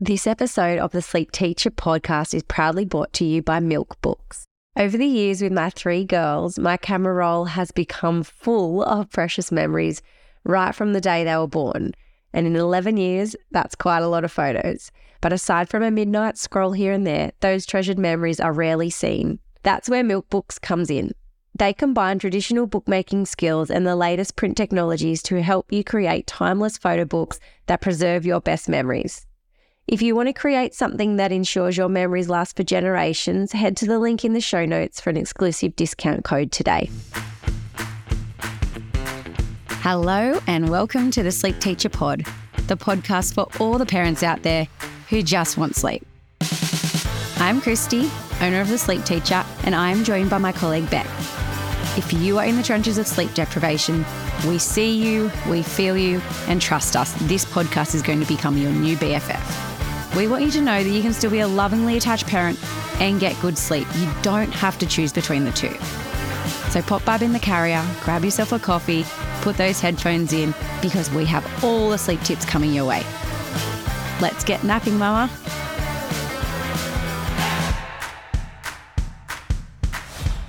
This episode of the Sleep Teacher podcast is proudly brought to you by Milk Books. Over the years with my three girls, my camera roll has become full of precious memories right from the day they were born. And in 11 years, that's quite a lot of photos. But aside from a midnight scroll here and there, those treasured memories are rarely seen. That's where Milk Books comes in. They combine traditional bookmaking skills and the latest print technologies to help you create timeless photo books that preserve your best memories. If you want to create something that ensures your memories last for generations, head to the link in the show notes for an exclusive discount code today. Hello, and welcome to the Sleep Teacher Pod, the podcast for all the parents out there who just want sleep. I'm Christy, owner of The Sleep Teacher, and I am joined by my colleague Beck. If you are in the trenches of sleep deprivation, we see you, we feel you, and trust us, this podcast is going to become your new BFF. We want you to know that you can still be a lovingly attached parent and get good sleep. You don't have to choose between the two. So pop Bub in the carrier, grab yourself a coffee, put those headphones in, because we have all the sleep tips coming your way. Let's get napping, Mama.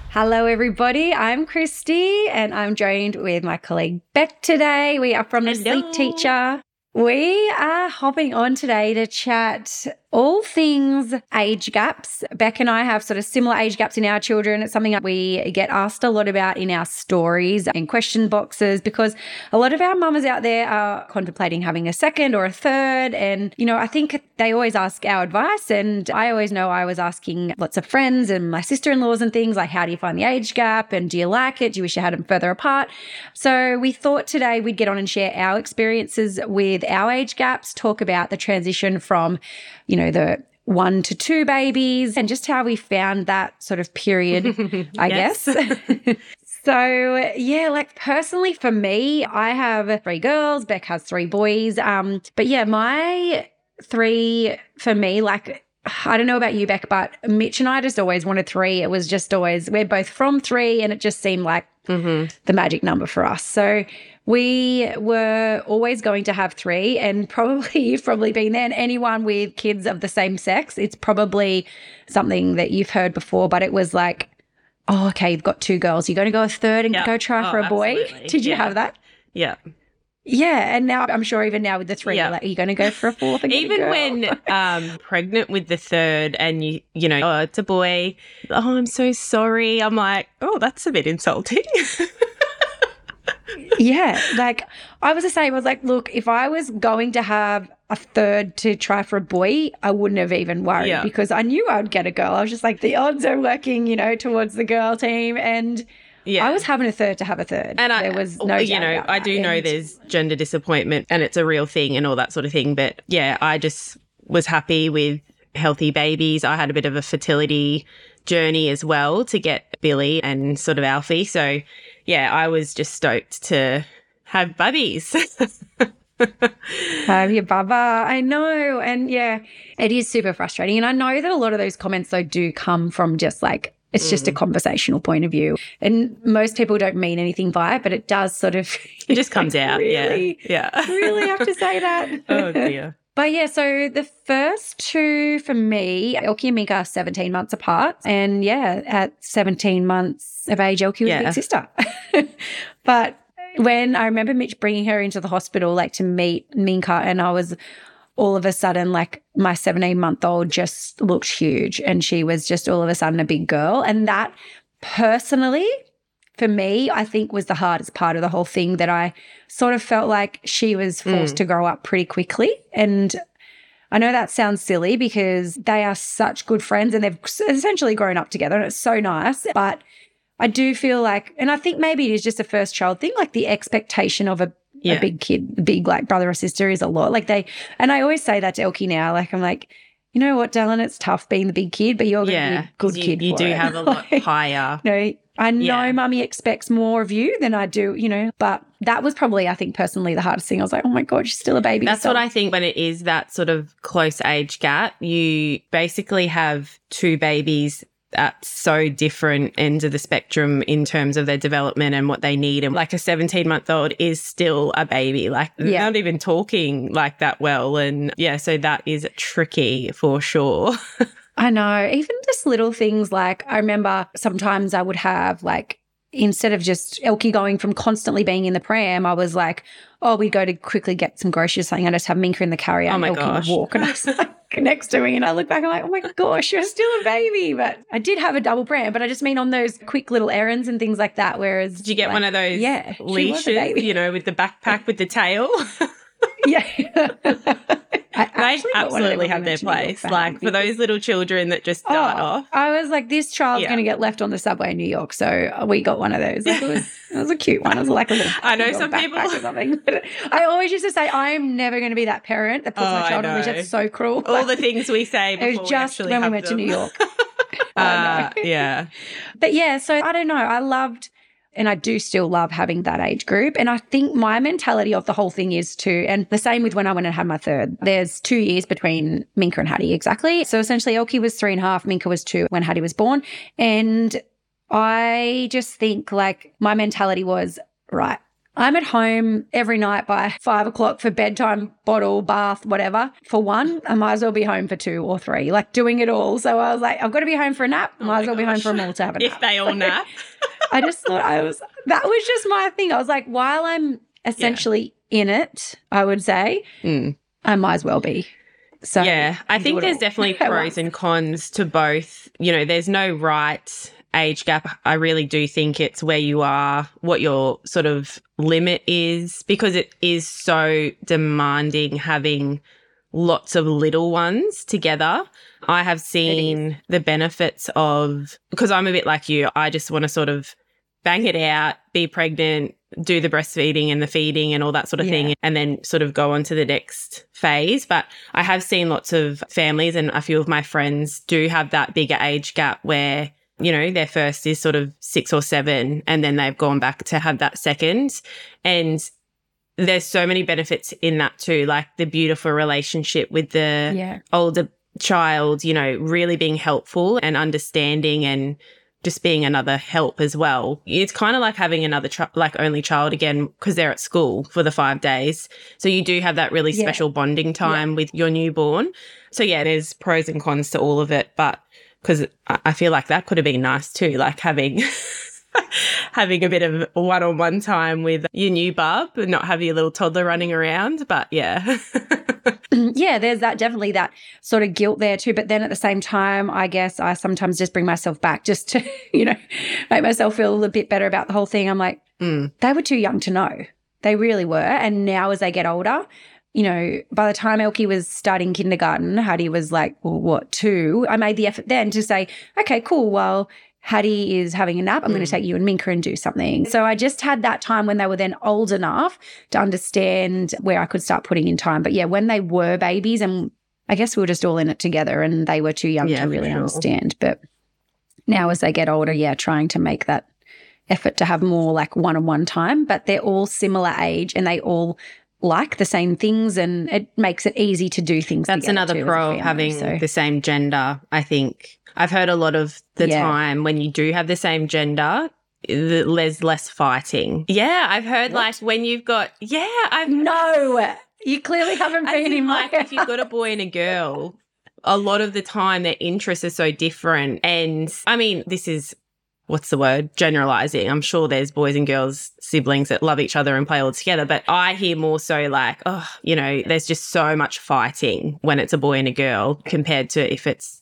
Hello, everybody. I'm Christy, and I'm joined with my colleague Beck today. We are from the Sleep Teacher. We are hopping on today to chat all things age gaps. Beck and I have sort of similar age gaps in our children. It's something that we get asked a lot about in our stories and question boxes because a lot of our mamas out there are contemplating having a second or a third. And, you know, I think they always ask our advice. And I always know I was asking lots of friends and my sister in laws and things like, how do you find the age gap? And do you like it? Do you wish you had them further apart? So we thought today we'd get on and share our experiences with our age gaps, talk about the transition from, you know, the one to two babies and just how we found that sort of period, I guess. So yeah, like personally for me, I have three girls. Beck has three boys. Um, but yeah, my three for me, like I don't know about you, Beck, but Mitch and I just always wanted three. It was just always we're both from three, and it just seemed like Mm-hmm. the magic number for us. So we were always going to have three, and probably you've probably been there. And anyone with kids of the same sex, it's probably something that you've heard before, but it was like, oh, okay, you've got two girls. You're going to go a third and Yeah. go try Oh, for a boy. absolutely. Did you Yeah. have that? Yeah. Yeah, and now I'm sure even now with the three, Yeah. you're like, are you going to go for a fourth? get a Even when um pregnant with the third and you you know, oh, it's a boy. Oh, I'm so sorry. I'm like, oh, that's a bit insulting. yeah, like I was the same. I was like, look, if I was going to have a third to try for a boy, I wouldn't have even worried Yeah. because I knew I would get a girl. I was just like, the odds are working, you know, towards the girl team, and yeah. I was having a third to have a third, and I, there was oh, no, you know, I do know there's gender disappointment and it's a real thing and all that sort of thing. But yeah, I just was happy with healthy babies. I had a bit of a fertility journey as well to get Billy and sort of Alfie. So yeah, I was just stoked to have bubbies. Have your baba. I know. And yeah, it is super frustrating. And I know that a lot of those comments, though, do come from just like, it's just a mm. conversational point of view. And most people don't mean anything by it, but it does sort of. It just comes out. Really, Yeah. Yeah. really have to say that. oh dear. But yeah, so the first two for me, Elkie and Minka are 17 months apart. And yeah, at 17 months of age, Elkie was a Yeah. big sister. but when I remember Mitch bringing her into the hospital, like to meet Minka, and I was all of a sudden like my 17 month old just looked huge and she was just all of a sudden a big girl. And that personally, for me, I think was the hardest part of the whole thing that I sort of felt like she was hmm. forced to grow up pretty quickly. And I know that sounds silly because they are such good friends and they've essentially grown up together and it's so nice. But I do feel like, and I think maybe it is just a first child thing, like the expectation of a, Yeah. a big kid, big like brother or sister is a lot. Like they, and I always say that to Elkie now, like I'm like, you know what, Dylan, it's tough being the big kid, but you're Yeah. be a good you, kid. You do it. have a lot Like, higher. you know, I know Yeah. mummy expects more of you than I do, you know, but that was probably, I think, personally the hardest thing. I was like, oh my God, she's still a baby. That's So- what I think when it is that sort of close age gap. You basically have two babies at so different ends of the spectrum in terms of their development and what they need. And like a 17 month old is still a baby, like Yeah. not even talking like that well. And yeah, so that is tricky for sure. I know. Even just little things like I remember sometimes I would have like instead of just Elkie going from constantly being in the pram, I was like, oh, we'd go to quickly get some groceries or something. I just have Minka in the carrier Oh and my Elkie gosh. walk and I was like next to me and I look back, I'm like, oh my gosh, you're still a baby. But I did have a double pram, but I just mean on those quick little errands and things like that. Whereas Did you get like, one of those yeah, she was a leashes, you know, with the backpack with the tail? Yeah. I they actually got one of them absolutely have their went to New York place. Like for those little children that just start Oh, off. I was like, this child's Yeah. going to get left on the subway in New York. So we got one of those. Like, it, was, it was a cute one. It was like a little. I know some people- or something. But I always used to say, I am never going to be that parent that puts Oh, my child on know. That's so cruel. All the things we say before it was just actually when we went to. New York. I Uh, yeah. But yeah, so I don't know. I loved, and I do still love having that age group. And I think my mentality of the whole thing is to, and the same with when I went and had my third. There's two years between Minka and Hattie, exactly. So essentially, Elkie was three and a half, Minka was two when Hattie was born. And I just think like my mentality was, right, I'm at home every night by five o'clock for bedtime, bottle, bath, whatever. For one, I might as well be home for two or three, like doing it all. So I was like, I've got to be home for a nap. Oh might my as well be home for them all to have a nap. If they all nap. I just thought I was, that was just my thing. I was like, while I'm essentially in it, I would say, Mm. I might as well be. So yeah, I think there's all definitely pros and cons to both. You know, there's no right age gap. I really do think it's where you are, what your sort of limit is, because it is so demanding having lots of little ones together. I have seen the benefits of, because I'm a bit like you, I just want to sort of bang it out, be pregnant, do the breastfeeding and the feeding and all that sort of Yeah. thing, and then sort of go on to the next phase. But I have seen lots of families and a few of my friends do have that bigger age gap where, you know, their first is sort of six or seven, and then they've gone back to have that second. And there's so many benefits in that too, like the beautiful relationship with the yeah. older child, you know, really being helpful and understanding and just being another help as well. It's kind of like having another like only child again because they're at school for the 5 days. So you do have that really Yeah. special bonding time with your newborn. So yeah, there's pros and cons to all of it, but cuz I feel like that could have been nice too, like having having a bit of one-on-one time with your new bub and not have your little toddler running around, but yeah. yeah, there's that definitely that sort of guilt there too. But then at the same time, I guess I sometimes just bring myself back just to, you know, make myself feel a little bit better about the whole thing. I'm like, Mm. they were too young to know. They really were. And now as they get older, you know, by the time Elkie was starting kindergarten, Hattie was like, well, what, two? I made the effort then to say, okay, cool. Well, Hattie is having a nap. I'm going Mm. to take you and Minka and do something. So I just had that time when they were then old enough to understand where I could start putting in time. But yeah, when they were babies, and I guess we were just all in it together and they were too young Yeah, to really sure. understand. But now as they get older, yeah, trying to make that effort to have more like one on one time, but they're all similar age and they all like the same things and it makes it easy to do things. That's another too as a pro of having so- the same gender, I think. I've heard a lot of the Yeah. time when you do have the same gender, there's less fighting. Yeah, I've heard What? like when you've got, yeah, I've No, you clearly haven't been in my like if you've got a boy and a girl, a lot of the time their interests are so different. And I mean, this is what's the word? Generalizing. I'm sure there's boys and girls, siblings that love each other and play all together, but I hear more so like, oh, you know, there's just so much fighting when it's a boy and a girl compared to if it's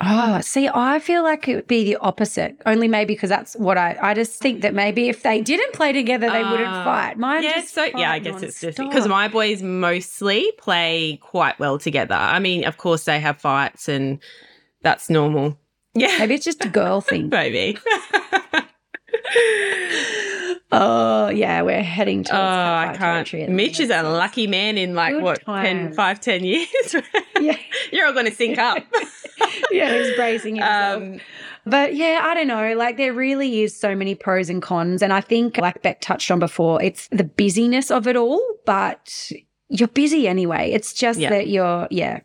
Oh, see, I feel like it would be the opposite. Only maybe because that's what I. I just think that maybe if they didn't play together, they wouldn't Ah. fight. Mine yeah, just so yeah, I guess it's just because my boys mostly play quite well together. I mean, of course they have fights and that's normal. Yeah, maybe it's just a girl thing. maybe. Oh yeah, we're heading Oh, towards I can't. Mitch is a lucky man in like Good what, 10, 5, 10 years. Yeah, You're all going to sync up. yeah, he's bracing himself. um, But yeah, I don't know. Like there really is so many pros and cons. And I think, like Beck touched on before, it's the busyness of it all, but you're busy anyway. It's just Yeah. that you're, yeah,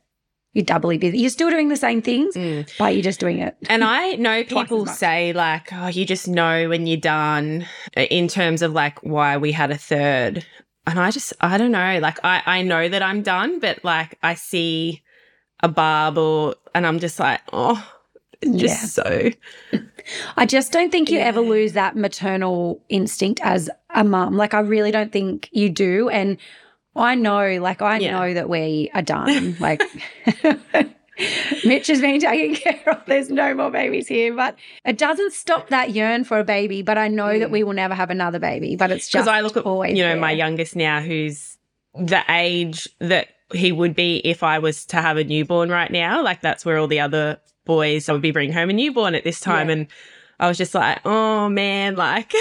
you're doubly busy. You're still doing the same things, Mm. but you're just doing it. And I know people say, like, oh, you just know when you're done uh, in terms of like why we had a third. And I just, I don't know. Like, I, I know that I'm done, but like, I see a barb or, and I'm just like, oh, it's just Yeah. so. I just don't think you ever lose that maternal instinct as a mum. Like, I really don't think you do. And I know, like, I Yeah. know that we are done. like, Mitch has been taken care of. There's no more babies here, but it doesn't stop that yearn for a baby. But I know that Mm. we will never have another baby. But it's just Because I look at, always you know, my youngest now who's the age that he would be if I was to have a newborn right now. Like, that's where all the other boys I would be bringing home a newborn at this time. Yeah. And I was just like, oh man, like,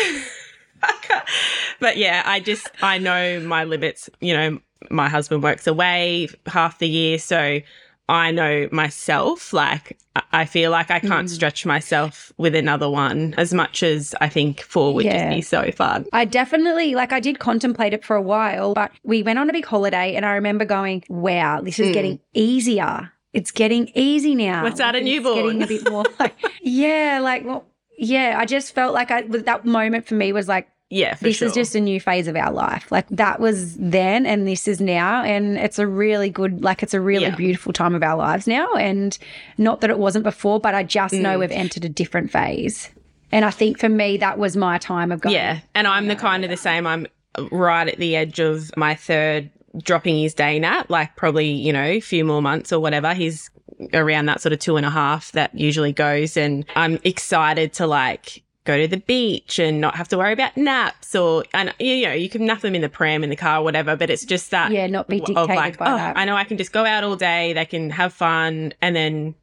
but yeah, I just, I know my limits. You know, my husband works away half the year. So I know myself, like, I- feel like I can't Mm. stretch myself with another one as much as I think four would Yeah. just be so fun. I definitely like I did contemplate it for a while, but we went on a big holiday and I remember going, Wow, this is Mm. getting easier. It's getting easy now. Add a Like, it's newborn. Getting a bit more like Yeah, like well, yeah, I just felt like I that moment for me was like Yeah, for this sure. is just a new phase of our life. Like that was then and this is now. And it's a really good, like it's a really Yeah. beautiful time of our lives now. And not that it wasn't before, but I just know Mm. we've entered a different phase. And I think for me, that was my time of going. Yeah, and I'm the kind of the same. I'm right at the edge of my third dropping his day nap, like probably, you know, a few more months or whatever. He's around that sort of two and a half that usually goes. And I'm excited to like go to the beach and not have to worry about naps or, and you know, you can nap them in the pram in the car or whatever, but it's just that Yeah, not be dictated like, by oh, that. I know I can just go out all day, they can have fun, and then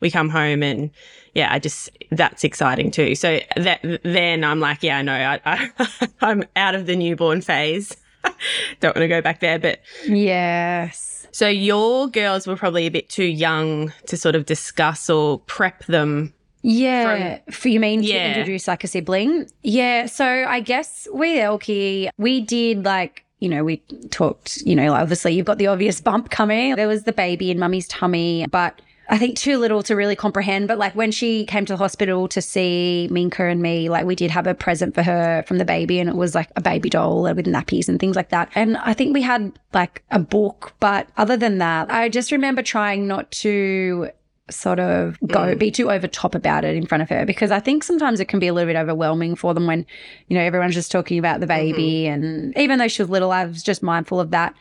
we come home and yeah, I just that's exciting too. So that then I'm like, yeah, no, I, know I I'm out of the newborn phase. Don't want to go back there, but Yes. so your girls were probably a bit too young to sort of discuss or prep them. Yeah. For you mean to introduce like a sibling? Yeah. So I guess with Elkie, we did like, you know, we talked, you know, obviously you've got the obvious bump coming. There was the baby in mummy's tummy, but I think too little to really comprehend. But like when she came to the hospital to see Minka and me, like we did have a present for her from the baby, and it was like a baby doll with nappies and things like that. And I think we had like a book, but other than that, I just remember trying not to sort of go mm. be too over top about it in front of her because I think sometimes it can be a little bit overwhelming for them when you know everyone's just talking about the mm-hmm. baby and even though she was little I was just mindful of that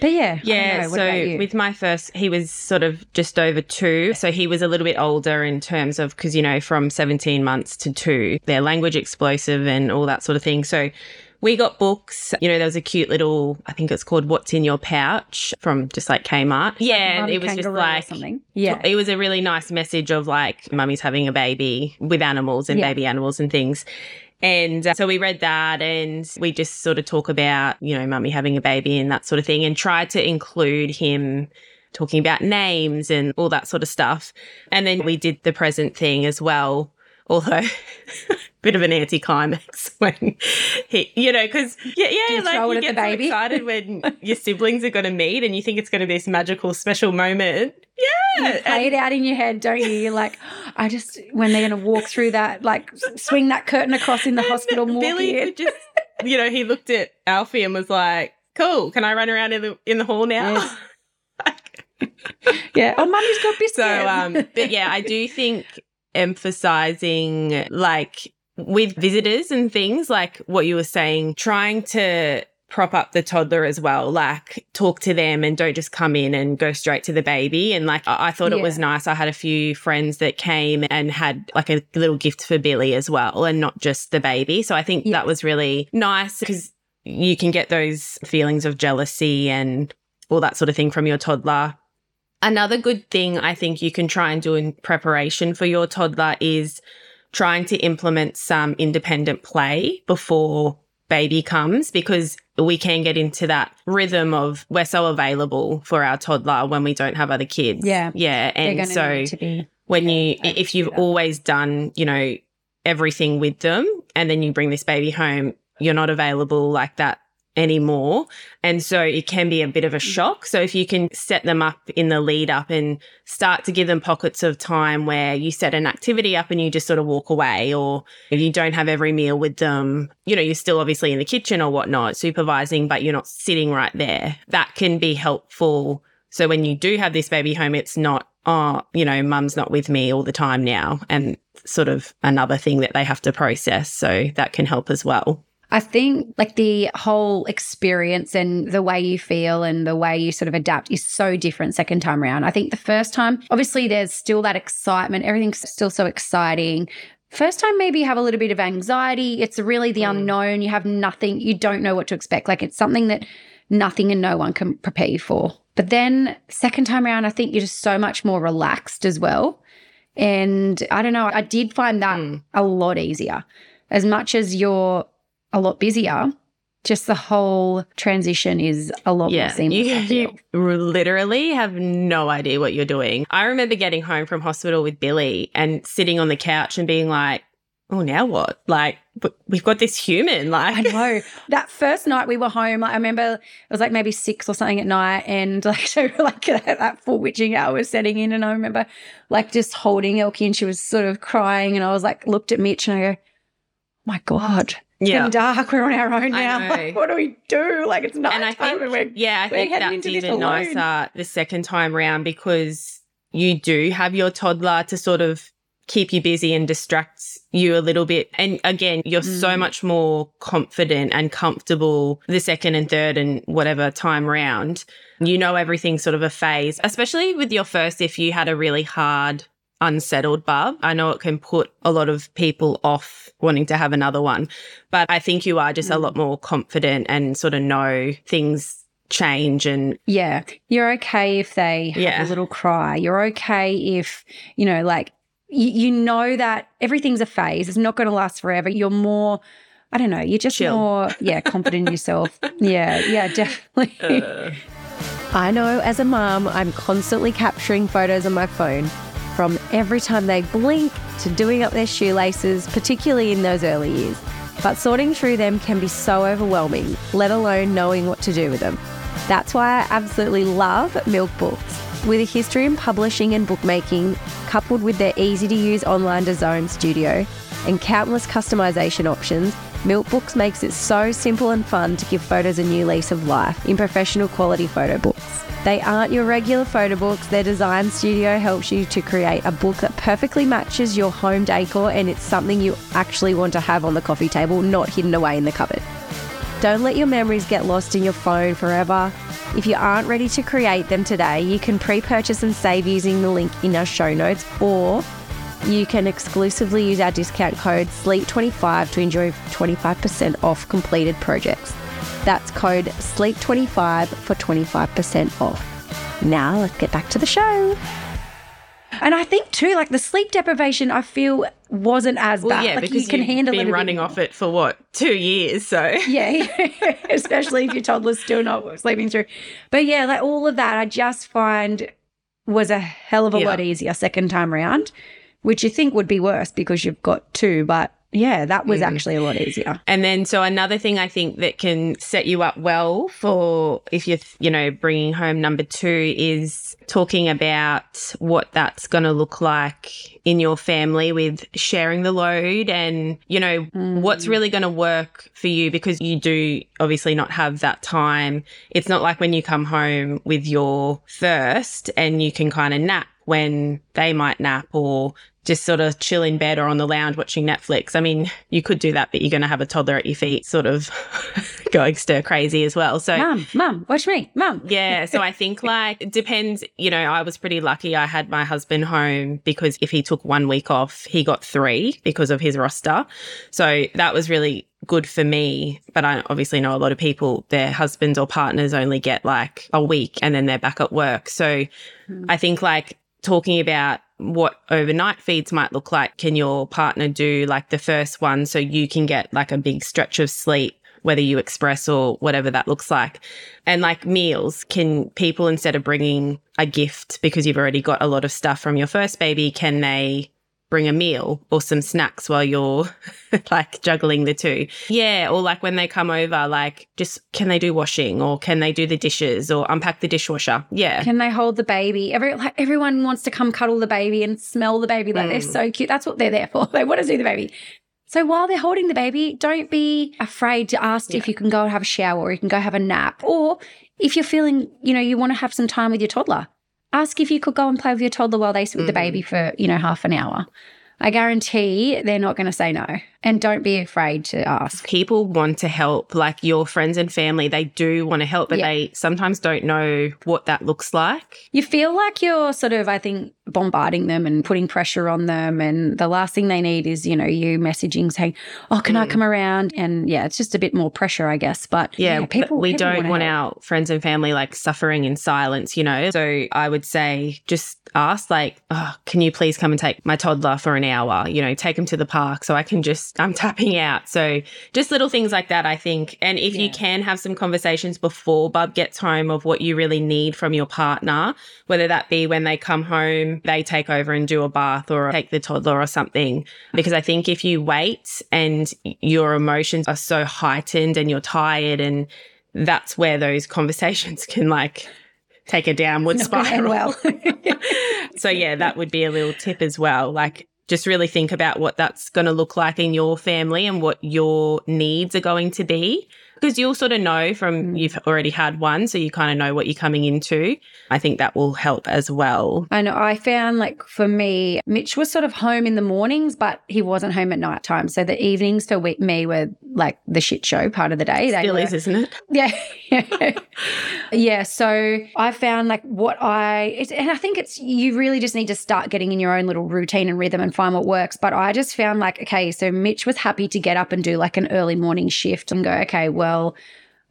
but yeah Yeah. So with my first, he was sort of just over two. So he was a little bit older in terms of, because, you know, from 17 months to two, they're language explosive and all that sort of thing. So we got books. You know, there was a cute little, I think it's called What's in Your Pouch from just like Kmart. Yeah, it was just like, something yeah it was a really nice message of like mummy's having a baby with animals and Yeah. baby animals and things. And uh, so we read that and we just sort of talk about, you know, mummy having a baby and that sort of thing and try to include him talking about names and all that sort of stuff. And then we did the present thing as well, although bit of an anticlimax when he, you know, because yeah, yeah, you like you get so baby? excited when your siblings are going to meet and you think it's going to be this magical special moment. Yeah, you play it out in your head, don't you? You're like, I just when they're gonna walk through that, like swing that curtain across in the hospital. and walk Billy in. just, you know, he looked at Alfie and was like, "Cool, can I run around in the in the hall now?" Yes. yeah. Oh, mummy's got biscuits. so, um, but yeah, I do think emphasizing like with visitors and things like what you were saying, trying to prop up the toddler as well, like talk to them and don't just come in and go straight to the baby. And like, I, I thought it was nice. I had a few friends that came and had like a little gift for Billy as well, and not just the baby. So I think Yeah. that was really nice because you can get those feelings of jealousy and all that sort of thing from your toddler. Another good thing I think you can try and do in preparation for your toddler is trying to implement some independent play before baby comes because we can get into that rhythm of we're so available for our toddler when we don't have other kids. Yeah. Yeah. And so be. when you able if you've always done you know everything with them and then you bring this baby home you're not available like that anymore. And so it can be a bit of a mm. shock. So if you can set them up in the lead up and start to give them pockets of time where you set an activity up and you just sort of walk away, or if you don't have every meal with them, you know, you're still obviously in the kitchen or whatnot, supervising, but you're not sitting right there. That can be helpful. So when you do have this baby home, it's not, oh, you know, mum's not with me all the time now. And sort of another thing that they have to process. So that can help as well. I think like the whole experience and the way you feel and the way you sort of adapt is so different second time around. I think the first time, obviously, there's still that excitement, everything's still so exciting. First time, maybe you have a little bit of anxiety. It's really the mm. unknown. You have nothing, you don't know what to expect. Like it's something that nothing and no one can prepare you for. But then, second time around, I think you're just so much more relaxed as well. And I don't know, I did find that mm. a lot easier. As much as you're a lot busier, just the whole transition is a lot yeah, more seamless. You, you literally have no idea what you're doing. I remember getting home from hospital with Billy and sitting on the couch and being like, oh, now what? Like, we've got this human. Like, I know that first night we were home. Like, I remember it was like maybe six or something at night, and like so like that, that full witching hour was setting in, and I remember like just holding Elkie, and she was sort of crying, and I was like looked at Mitch, and I go, my God, yeah. dark. We're on our own now. Like, what do we do? Like it's not. And I think, we're, yeah, I think that's even nicer the second time around because you do have your toddler to sort of keep you busy and distract you a little bit. And again, you're mm. so much more confident and comfortable the second and third and whatever time round. You know everything's sort of a phase, especially with your first if you had a really hard unsettled bub. I know it can put a lot of people off wanting to have another one, but I think you are just mm. a lot more confident and sort of know things change and yeah you're okay if they have yeah. a little cry you're okay if you know like you, you know that everything's a phase it's not going to last forever you're more i don't know you're just Chill. more yeah confident in yourself yeah yeah definitely uh. I know as a mom, I'm constantly capturing photos on my phone from every time they blink to doing up their shoelaces, particularly in those early years. But sorting through them can be so overwhelming, let alone knowing what to do with them. That's why I absolutely love Milk Books. With a history in publishing and bookmaking, coupled with their easy to use online design studio and countless customization options, Milk Books makes it so simple and fun to give photos a new lease of life in professional quality photo books. They aren't your regular photo books. Their design studio helps you to create a book that perfectly matches your home decor and it's something you actually want to have on the coffee table, not hidden away in the cupboard. Don't let your memories get lost in your phone forever. If you aren't ready to create them today, you can pre purchase and save using the link in our show notes, or you can exclusively use our discount code SLEEP25 to enjoy 25% off completed projects. That's code SLEEP25 for 25% off. Now let's get back to the show. And I think too, like the sleep deprivation, I feel wasn't as well, bad. Yeah, like because you can handle been it. running off it for what two years, so yeah, especially if your toddler's still not sleeping through. But yeah, like all of that, I just find was a hell of a yeah. lot easier second time around, which you think would be worse because you've got two, but yeah, that was mm. actually a lot easier. And then, so another thing I think that can set you up well for if you're, you know, bringing home number two is talking about what that's going to look like in your family with sharing the load and, you know, mm. what's really going to work for you because you do obviously not have that time. It's not like when you come home with your first and you can kind of nap when they might nap or just sort of chill in bed or on the lounge watching Netflix. I mean, you could do that, but you're going to have a toddler at your feet sort of going stir crazy as well. So, mum, mum, watch me, mum. yeah. So I think like it depends. You know, I was pretty lucky. I had my husband home because if he took one week off, he got three because of his roster. So that was really good for me. But I obviously know a lot of people, their husbands or partners only get like a week and then they're back at work. So mm. I think like talking about what overnight feeds might look like. Can your partner do like the first one so you can get like a big stretch of sleep, whether you express or whatever that looks like? And like meals, can people instead of bringing a gift because you've already got a lot of stuff from your first baby, can they bring a meal or some snacks while you're like juggling the two. Yeah. Or like when they come over, like just can they do washing or can they do the dishes or unpack the dishwasher? Yeah. Can they hold the baby? Every like everyone wants to come cuddle the baby and smell the baby. Like they're Mm. so cute. That's what they're there for. They want to see the baby. So while they're holding the baby, don't be afraid to ask if you can go and have a shower or you can go have a nap. Or if you're feeling, you know, you want to have some time with your toddler, ask if you could go and play with your toddler while they sit with the Mm. baby for, you know, half an hour. I guarantee they're not going to say no. And don't be afraid to ask. People want to help, like your friends and family, they do want to help, but Yeah. they sometimes don't know what that looks like. You feel like you're sort of, I think, bombarding them and putting pressure on them. And the last thing they need is, you know, you messaging saying, Oh, can I Mm. come around? And yeah, it's just a bit more pressure, I guess. But Yeah, yeah, people, we people don't wanna help. our friends and family like suffering in silence, you know? So I would say just ask, like, oh, can you please come and take my toddler for an hour? You know, take him to the park so I can just, I'm tapping out. So just little things like that, I think. And if you can have some conversations before Bub gets home of what you really need from your partner, whether that be when they come home, they take over and do a bath or take the toddler or something. Because I think if you wait and your emotions are so heightened and you're tired and that's where those conversations can like take a downward Not spiral. well. so yeah, that would be a little tip as well. Like just really think about what that's going to look like in your family and what your needs are going to be. Because you'll sort of know from Mm. you've already had one, so you kind of know what you're coming into. I think that will help as well. I know. I found like for me, Mitch was sort of home in the mornings, but he wasn't home at night time. So the evenings for we- me were like the shit show part of the day. They Still were- is, isn't it? Yeah. yeah. So I found like what I, it's, and I think it's, you really just need to start getting in your own little routine and rhythm and find what works. But I just found like, okay, so Mitch was happy to get up and do like an early morning shift and go, okay, well,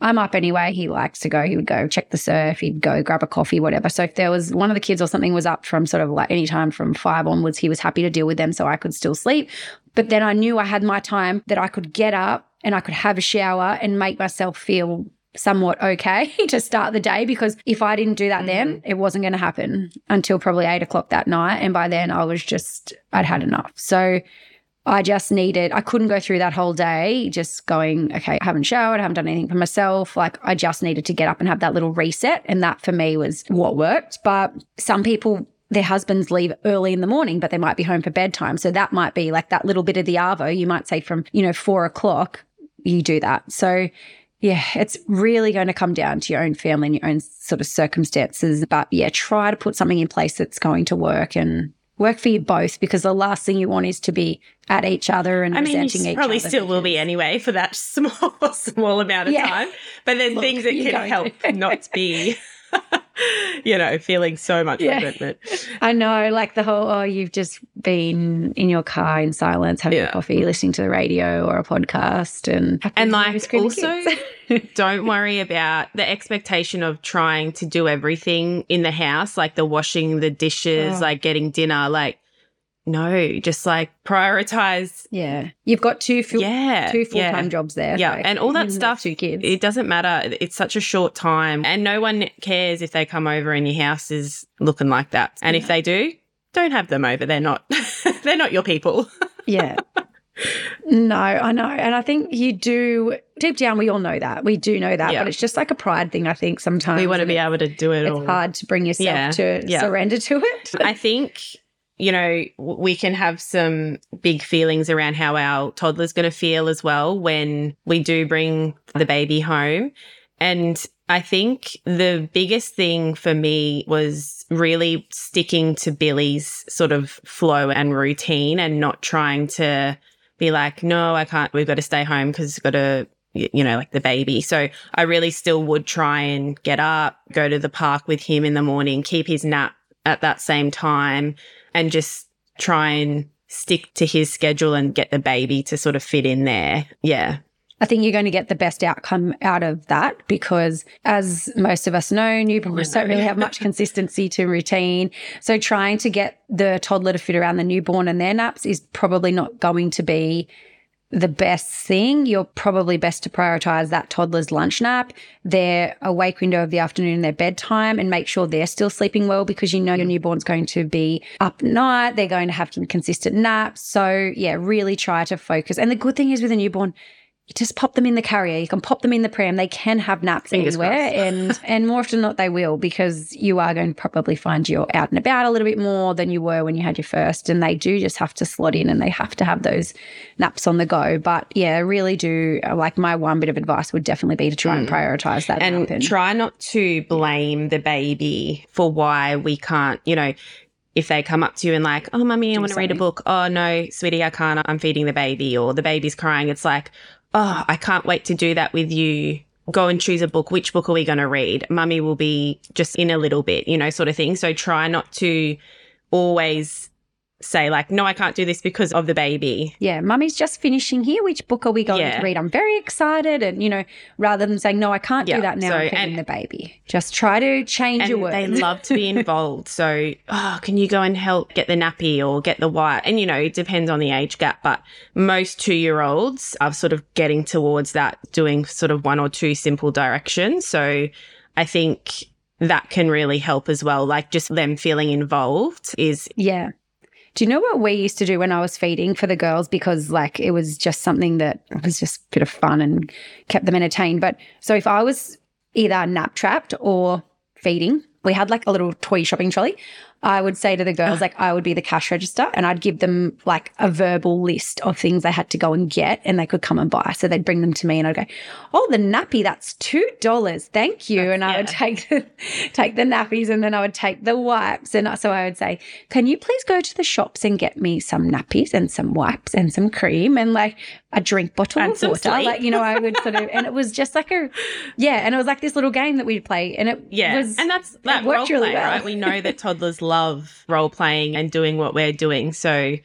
I'm up anyway. He likes to go. He would go check the surf. He'd go grab a coffee, whatever. So if there was one of the kids or something was up from sort of like any time from five onwards, he was happy to deal with them so I could still sleep. But then I knew I had my time that I could get up and I could have a shower and make myself feel somewhat okay to start the day because if I didn't do that then, mm-hmm. it wasn't going to happen until probably eight o'clock that night. And by then I was just, I'd had enough. So I just needed, I couldn't go through that whole day just going, okay, I haven't showered, I haven't done anything for myself. Like I just needed to get up and have that little reset. And that for me was what worked. But some people, their husbands leave early in the morning, but they might be home for bedtime. So that might be like that little bit of the Arvo. You might say from, you know, four o'clock, you do that. So yeah, it's really going to come down to your own family and your own sort of circumstances. But yeah, try to put something in place that's going to work and work for you both because the last thing you want is to be at each other and I mean, resenting you each probably other. still will be anyway for that small, small amount of Yeah. time. But then Look, things that can help not be, you know, feeling so much Yeah. resentment. I know, like the whole, oh, you've just been in your car in silence, having Yeah. coffee, listening to the radio or a podcast, and And like also don't worry about the expectation of trying to do everything in the house, like the washing the dishes, Oh. like getting dinner. Like, no, just like prioritize. yeah, you've got two full, Yeah. two full time yeah. jobs there, Yeah, and all that stuff, Two kids. It doesn't matter. It's such a short time, and no one cares if they come over and your house is looking like that. And if they do, don't have them over. They're not. they're not your people. Yeah. No, I know. And I think you do, deep down, we all know that. We do know that. Yeah. But it's just like a pride thing, I think, sometimes. we want to be able to do it It's all. hard to bring yourself Yeah, to yeah. surrender to it. I think, you know, we can have some big feelings around how our toddler's going to feel as well when we do bring the baby home. And I think the biggest thing for me was really sticking to Billy's sort of flow and routine and not trying to be like, no, I can't, we've got to stay home because it's got to, you know, like the baby. So I really still would try and get up, go to the park with him in the morning, keep his nap at that same time, and just try and stick to his schedule and get the baby to sort of fit in there. Yeah. I think you're going to get the best outcome out of that because, as most of us know, newborns don't really have much consistency to routine. So, trying to get the toddler to fit around the newborn and their naps is probably not going to be the best thing, you're probably best to prioritize that toddler's lunch nap, their awake window of the afternoon, their bedtime, and make sure they're still sleeping well because you know your newborn's going to be up night. They're going to have consistent naps. So, yeah, really try to focus. And the good thing is with a newborn, just pop them in the carrier. You can pop them in the pram. They can have naps Fingers anywhere, and and more often than not, they will because you are going to probably find you're out and about a little bit more than you were when you had your first, and they do just have to slot in and they have to have those naps on the go. But yeah, really do like my one bit of advice would definitely be to try and prioritize that Mm. and try not to blame the baby for why we can't, you know, if they come up to you and like, oh, mummy, I want to read a book. Oh, no, sweetie, I can't. I'm feeding the baby or the baby's crying. It's like, oh, I can't wait to do that with you. Go and choose a book. Which book are we going to read? Mummy will be just in a little bit, you know, sort of thing. So try not to always say like, no, I can't do this because of the baby. yeah, mummy's just finishing here. Which book are we going Yeah. to read? I'm very excited. And, you know, rather than saying, no, I can't Yeah, do that now, so- I'm feeding the baby. Just try to change your words. they love to be involved. So, oh, can you go and help get the nappy or get the white? And you know, it depends on the age gap, but most two year olds are sort of getting towards that, doing sort of one or two simple directions. So, I think that can really help as well. Like just them feeling involved is Yeah. Do you know what we used to do when I was feeding for the girls? Because like it was just something that was just a bit of fun and kept them entertained. But so if I was either nap trapped or feeding, we had like a little toy shopping trolley. I would say to the girls, uh-huh. like, I would be the cash register and I'd give them like a verbal list of things they had to go and get and they could come and buy. So they'd bring them to me and I'd go, Oh, the nappy, that's $2. Thank you. And I would take the, take the nappies and then I would take the wipes. And so I would say, Can you please go to the shops and get me some nappies and some wipes and some cream and like a drink bottle And of water? Like, you know, I would sort of, and it was just like a, yeah. And it was like this little game that we'd play. And it Yeah, was, and that's that worked really play, well. right? We know that toddlers love role playing and doing what we're doing. So,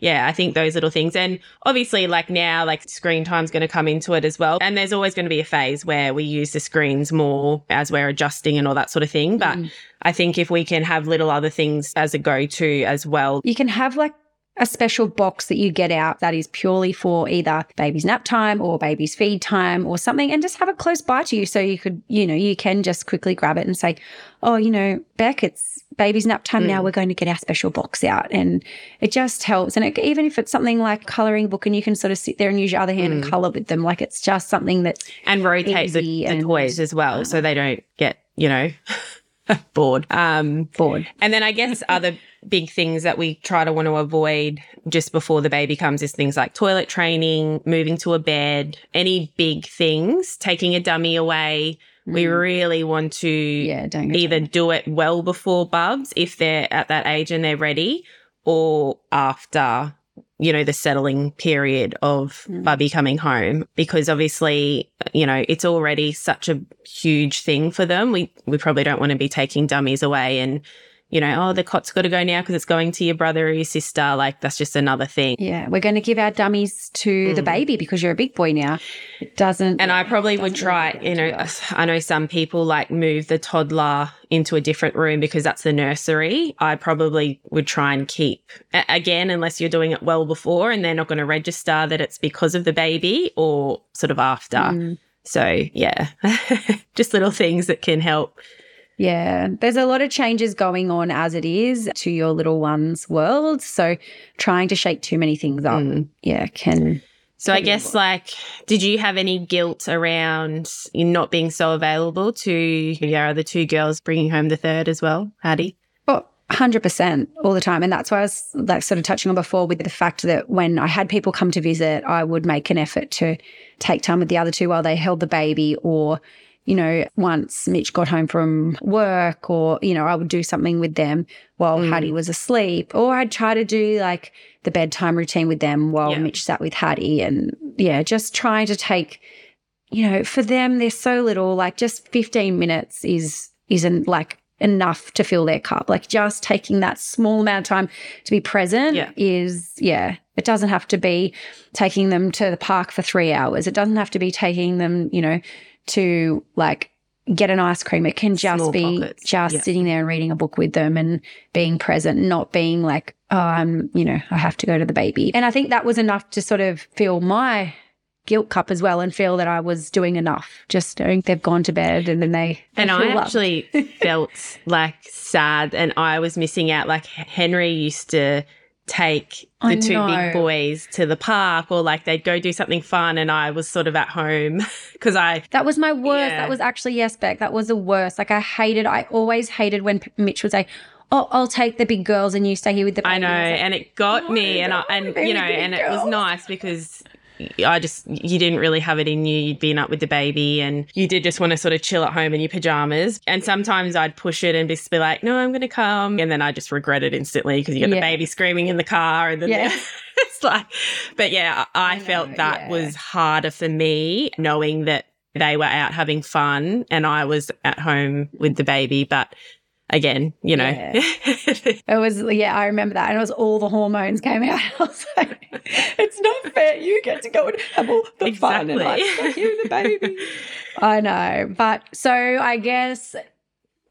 yeah, I think those little things, and obviously, like now, like screen time's going to come into it as well. And there's always going to be a phase where we use the screens more as we're adjusting and all that sort of thing. But Mm. I think if we can have little other things as a go-to as well, You can have like a special box that you get out that is purely for either baby's nap time or baby's feed time or something and just have it close by to you so you could, you know, you can just quickly grab it and say, "Oh, you know, Beck, it's baby's nap time now. We're going to get our special box out." And it just helps and it, even if it's something like coloring book and you can sort of sit there and use your other hand and color with them, like it's just something that and rotate the, and- toys as well, so they don't get you know bored. Um, bored. And then I guess other big things that we try to want to avoid just before the baby comes is things like toilet training, moving to a bed, any big things, taking a dummy away. We really want to Yeah, either do it well before bubs if they're at that age and they're ready or after you know the settling period of Mm. bubby coming home because obviously you know it's already such a huge thing for them we we probably don't want to be taking dummies away and you know oh the cot's got to go now because it's going to your brother or your sister like that's just another thing Yeah, we're going to give our dummies to the Mm. baby because you're a big boy now. It doesn't. And I probably would try, you know, well. I know some people like move the toddler into a different room because that's the nursery. I probably would try and keep, again, unless you're doing it well before and they're not going to register that it's because of the baby or sort of after. Mm. So, yeah, just little things that can help. Yeah, there's a lot of changes going on as it is to your little one's world. So trying to shake too many things up, Mm. yeah, can. So, I Totally guess, like, did you have any guilt around you not being so available to your other two girls bringing home the third as well, Hattie? Oh, 100% all the time. And that's why I was like sort of touching on before with the fact that when I had people come to visit, I would make an effort to take time with the other two while they held the baby or, you know, once Mitch got home from work or, you know, I would do something with them while Mm. Hattie was asleep or I'd try to do like the bedtime routine with them while Yeah. Mitch sat with Hattie and yeah, just trying to take you know, for them, they're so little, like just 15 minutes is, isn't like enough to fill their cup. Like just taking that small amount of time to be present Yeah. is, yeah, it doesn't have to be taking them to the park for three hours. It doesn't have to be taking them, you know, to like get an ice cream. It can just Small be pockets. just Yeah. sitting there and reading a book with them and being present, not being like, oh, I'm, you know, I have to go to the baby. And I think that was enough to sort of fill my guilt cup as well and feel that I was doing enough. Just knowing they've gone to bed and then they, they And I loved. actually felt like sad and I was missing out. Like Henry used to take the I two know. big boys to the park or like they'd go do something fun and I was sort of at home because I That was my worst. Yeah. That was actually yes, Beck. That was the worst. Like I hated. I always hated when P- Mitch would say, "Oh, I'll take the big girls and you stay here with the." I baby." know, like, and it got me, and I, and you know, and it was nice because I just you didn't really have it in you. You'd been up with the baby, and you did just want to sort of chill at home in your pajamas. And sometimes I'd push it and just be like, "No, I'm going to come," and then I just regret it instantly because you got Yeah. the baby screaming in the car, and then Yeah. it's like, but yeah, I, I know, felt that yeah. was harder for me knowing that they were out having fun and I was at home with the baby, but. Again, you know, Yeah. It was yeah, I remember that, and it was all the hormones came out. I was like, "It's not fair. You get to go and have all the fun, and Exactly. here with the baby." I know, but so I guess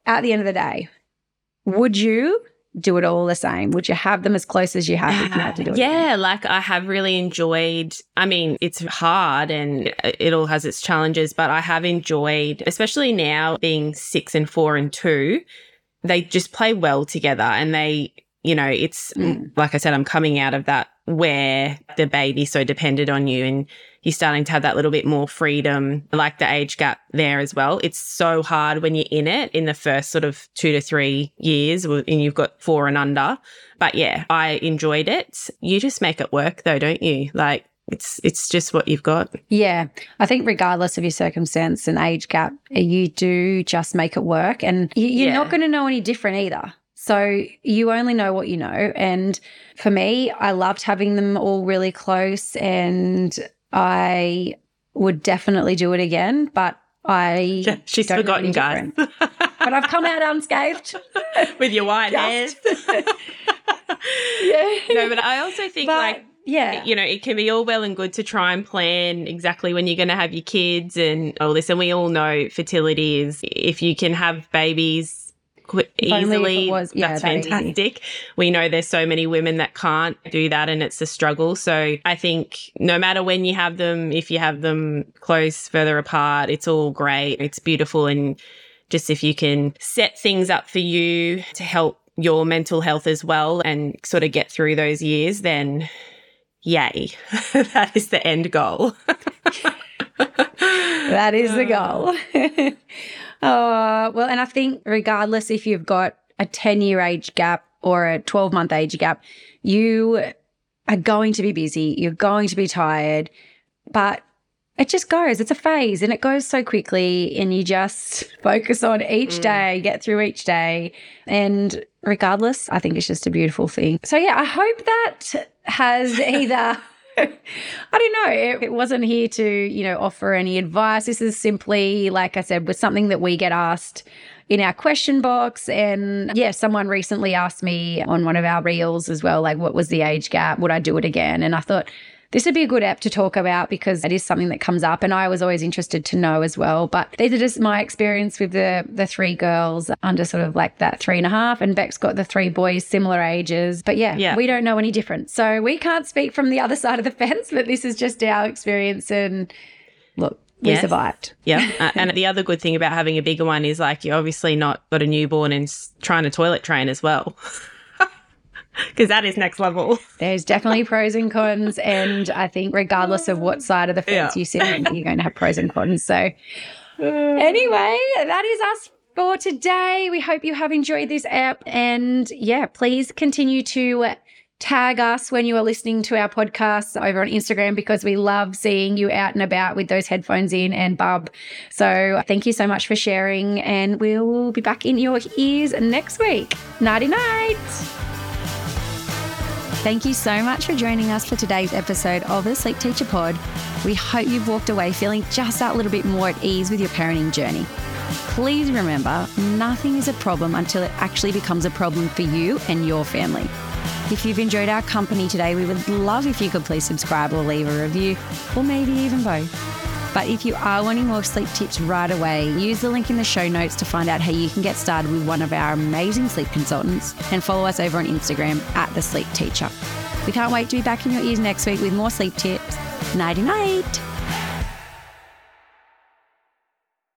at the end of the day, would you do it all the same? Would you have them as close as you have if you had to do it? again? Yeah, like I have really enjoyed. I mean, it's hard and it all has its challenges, but I have enjoyed, especially now being six and four and two, they just play well together and they, you know, it's Mm. like I said, I'm coming out of that where the baby's so dependent on you and you're starting to have that little bit more freedom, like the age gap there as well. It's so hard when you're in it in the first sort of two to three years and you've got four and under. But yeah, I enjoyed it. You just make it work though, don't you? Like it's it's just what you've got. Yeah, I think regardless of your circumstance and age gap, you do just make it work, and you, you're Yeah. not going to know any different either. So you only know what you know. And for me, I loved having them all really close, and I would definitely do it again. But I Yeah, she's don't know any forgotten, guys. but I've come out unscathed. With your white. Just. yeah. no, but I also think But, like yeah, you know, it can be all well and good to try and plan exactly when you're going to have your kids and all this. And we all know fertility is if you can have babies qu- If only if it easily, was- yeah, that's that easy. fantastic. We know there's so many women that can't do that and it's a struggle. So I think no matter when you have them, if you have them close, further apart, it's all great. It's beautiful. And just if you can set things up for you to help your mental health as well and sort of get through those years, then yay. that is the end goal. that is the goal. oh, well, and I think regardless if you've got a 10 year age gap or a 12 month age gap, you are going to be busy, you're going to be tired, but it just goes. It's a phase and it goes so quickly, and you just focus on each Mm. day, get through each day. And regardless, I think it's just a beautiful thing. So, yeah, I hope that has either. I don't know. It, it wasn't here to, you know, offer any advice. This is simply, like I said, was something that we get asked in our question box. And yeah, someone recently asked me on one of our reels as well, like, what was the age gap? Would I do it again? And I thought, this would be a good app to talk about because it is something that comes up and I was always interested to know as well. But these are just my experience with the the three girls under sort of like that three and a half and Beck's got the three boys similar ages. But yeah, Yeah. we don't know any different. So we can't speak from the other side of the fence, but this is just our experience and look, we Yes. survived. yeah. Uh, and the other good thing about having a bigger one is like you're obviously not got a newborn and trying to toilet train as well. Because that is next level. There's definitely pros and cons. And I think regardless of what side of the fence Yeah. you sit on, you're going to have pros and cons. So anyway, that is us for today. We hope you have enjoyed this app. And yeah, please continue to tag us when you are listening to our podcasts over on Instagram because we love seeing you out and about with those headphones in and bub. So thank you so much for sharing. And we'll be back in your ears next week. Nighty night. Thank you so much for joining us for today's episode of the Sleep Teacher Pod. We hope you've walked away feeling just that little bit more at ease with your parenting journey. Please remember, nothing is a problem until it actually becomes a problem for you and your family. If you've enjoyed our company today, we would love if you could please subscribe or leave a review, or maybe even both. But if you are wanting more sleep tips right away, use the link in the show notes to find out how you can get started with one of our amazing sleep consultants and follow us over on Instagram at The Sleep Teacher. We can't wait to be back in your ears next week with more sleep tips. Nighty night.